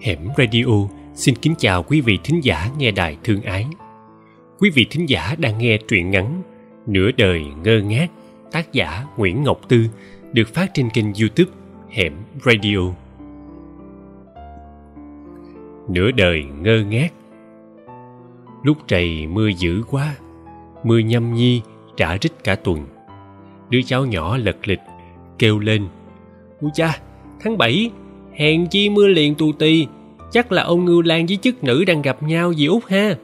Hẻm Radio xin kính chào quý vị thính giả nghe đài thương ái. Quý vị thính giả đang nghe truyện ngắn Nửa đời ngơ ngác tác giả Nguyễn Ngọc Tư được phát trên kênh youtube Hẻm Radio. Nửa đời ngơ ngác Lúc trời mưa dữ quá, mưa nhâm nhi trả rít cả tuần. Đứa cháu nhỏ lật lịch kêu lên Ui cha, tháng 7 hèn chi mưa liền tù tì, chắc là ông ngưu lan với chức nữ đang gặp nhau gì út ha.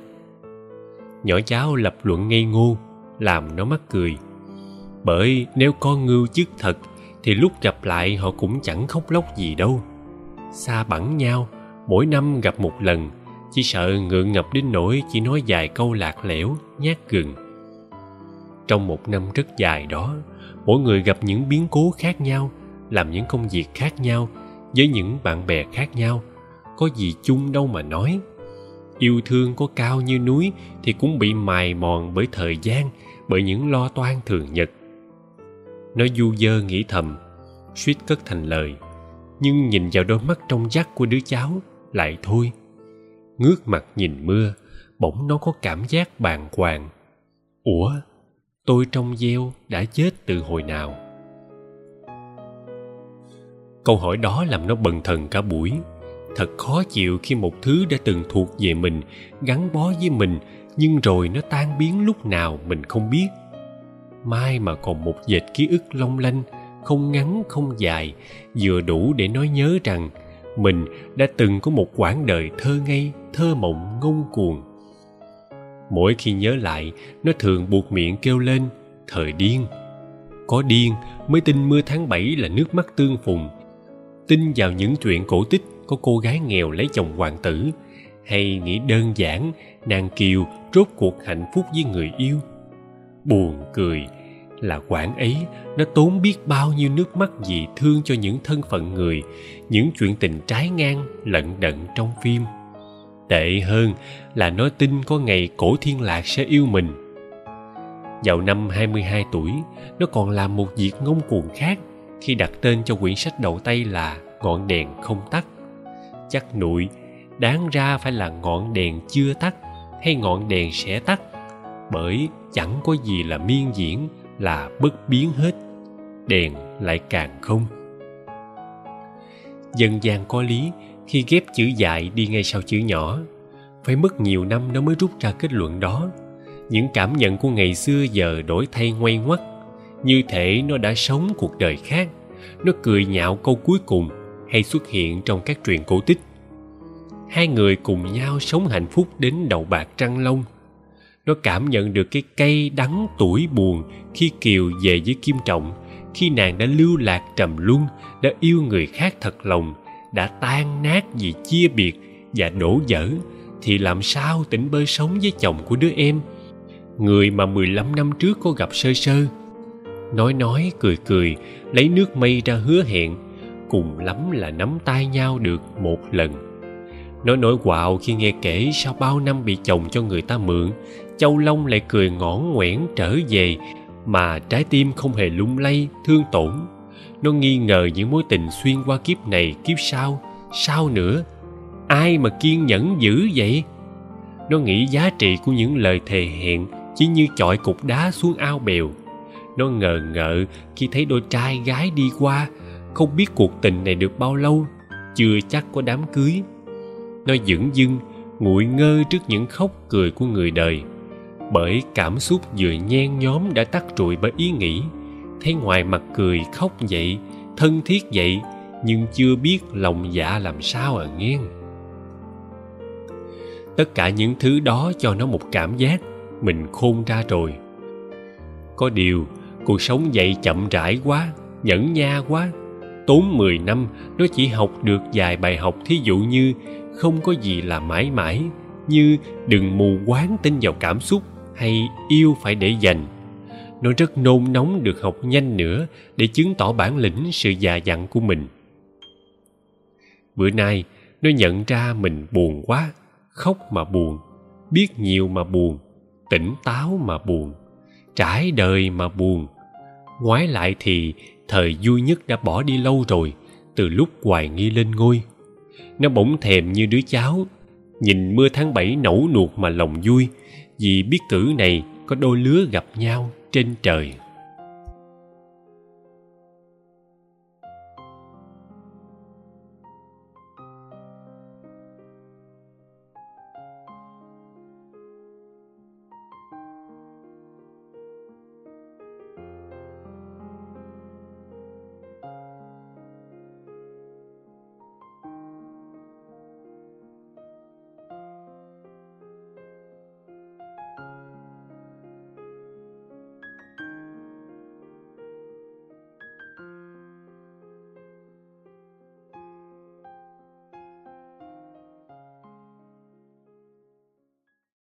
Nhỏ cháu lập luận ngây ngô, làm nó mắc cười. Bởi nếu con ngưu chức thật, thì lúc gặp lại họ cũng chẳng khóc lóc gì đâu. Xa bẵng nhau, mỗi năm gặp một lần, chỉ sợ ngượng ngập đến nỗi chỉ nói vài câu lạc lẽo, nhát gừng. Trong một năm rất dài đó, mỗi người gặp những biến cố khác nhau, làm những công việc khác nhau với những bạn bè khác nhau. Có gì chung đâu mà nói. Yêu thương có cao như núi thì cũng bị mài mòn bởi thời gian, bởi những lo toan thường nhật. Nó du dơ nghĩ thầm, suýt cất thành lời. Nhưng nhìn vào đôi mắt trong vắt của đứa cháu, lại thôi. Ngước mặt nhìn mưa, bỗng nó có cảm giác bàng hoàng. Ủa, tôi trong gieo đã chết từ hồi nào? Câu hỏi đó làm nó bần thần cả buổi. Thật khó chịu khi một thứ đã từng thuộc về mình, gắn bó với mình, nhưng rồi nó tan biến lúc nào mình không biết. Mai mà còn một dệt ký ức long lanh, không ngắn, không dài, vừa đủ để nói nhớ rằng mình đã từng có một quãng đời thơ ngây, thơ mộng, ngông cuồng. Mỗi khi nhớ lại, nó thường buộc miệng kêu lên, thời điên. Có điên, mới tin mưa tháng bảy là nước mắt tương phùng tin vào những chuyện cổ tích có cô gái nghèo lấy chồng hoàng tử, hay nghĩ đơn giản, nàng kiều rốt cuộc hạnh phúc với người yêu. Buồn cười là quản ấy nó tốn biết bao nhiêu nước mắt vì thương cho những thân phận người, những chuyện tình trái ngang, lận đận trong phim. Tệ hơn là nó tin có ngày cổ thiên lạc sẽ yêu mình. Vào năm 22 tuổi, nó còn làm một việc ngông cuồng khác khi đặt tên cho quyển sách đầu tay là ngọn đèn không tắt. Chắc nụi đáng ra phải là ngọn đèn chưa tắt hay ngọn đèn sẽ tắt, bởi chẳng có gì là miên diễn, là bất biến hết, đèn lại càng không. Dân gian có lý, khi ghép chữ dại đi ngay sau chữ nhỏ, phải mất nhiều năm nó mới rút ra kết luận đó. Những cảm nhận của ngày xưa giờ đổi thay ngoay ngoắt như thể nó đã sống cuộc đời khác. Nó cười nhạo câu cuối cùng hay xuất hiện trong các truyện cổ tích. Hai người cùng nhau sống hạnh phúc đến đầu bạc trăng long. Nó cảm nhận được cái cây đắng tuổi buồn khi kiều về với kim trọng, khi nàng đã lưu lạc trầm luân, đã yêu người khác thật lòng, đã tan nát vì chia biệt và đổ vỡ thì làm sao tỉnh bơi sống với chồng của đứa em? Người mà 15 năm trước có gặp sơ sơ nói nói, cười cười, lấy nước mây ra hứa hẹn, cùng lắm là nắm tay nhau được một lần. Nó nổi quạo khi nghe kể sau bao năm bị chồng cho người ta mượn, châu long lại cười ngõn ngoẻn trở về, mà trái tim không hề lung lay, thương tổn. Nó nghi ngờ những mối tình xuyên qua kiếp này, kiếp sau, sao nữa? Ai mà kiên nhẫn dữ vậy? Nó nghĩ giá trị của những lời thề hẹn chỉ như chọi cục đá xuống ao bèo nó ngờ ngợ khi thấy đôi trai gái đi qua. Không biết cuộc tình này được bao lâu, chưa chắc có đám cưới. Nó dửng dưng, nguội ngơ trước những khóc cười của người đời. Bởi cảm xúc vừa nhen nhóm đã tắt trụi bởi ý nghĩ. Thấy ngoài mặt cười khóc vậy, thân thiết vậy, nhưng chưa biết lòng dạ làm sao à nghe. Tất cả những thứ đó cho nó một cảm giác, mình khôn ra rồi. Có điều cuộc sống vậy chậm rãi quá, nhẫn nha quá. Tốn 10 năm, nó chỉ học được vài bài học thí dụ như không có gì là mãi mãi, như đừng mù quáng tin vào cảm xúc hay yêu phải để dành. Nó rất nôn nóng được học nhanh nữa để chứng tỏ bản lĩnh sự già dặn của mình. Bữa nay, nó nhận ra mình buồn quá, khóc mà buồn, biết nhiều mà buồn, tỉnh táo mà buồn, trải đời mà buồn ngoái lại thì thời vui nhất đã bỏ đi lâu rồi, từ lúc hoài nghi lên ngôi. Nó bỗng thèm như đứa cháu, nhìn mưa tháng bảy nẩu nuột mà lòng vui, vì biết cử này có đôi lứa gặp nhau trên trời.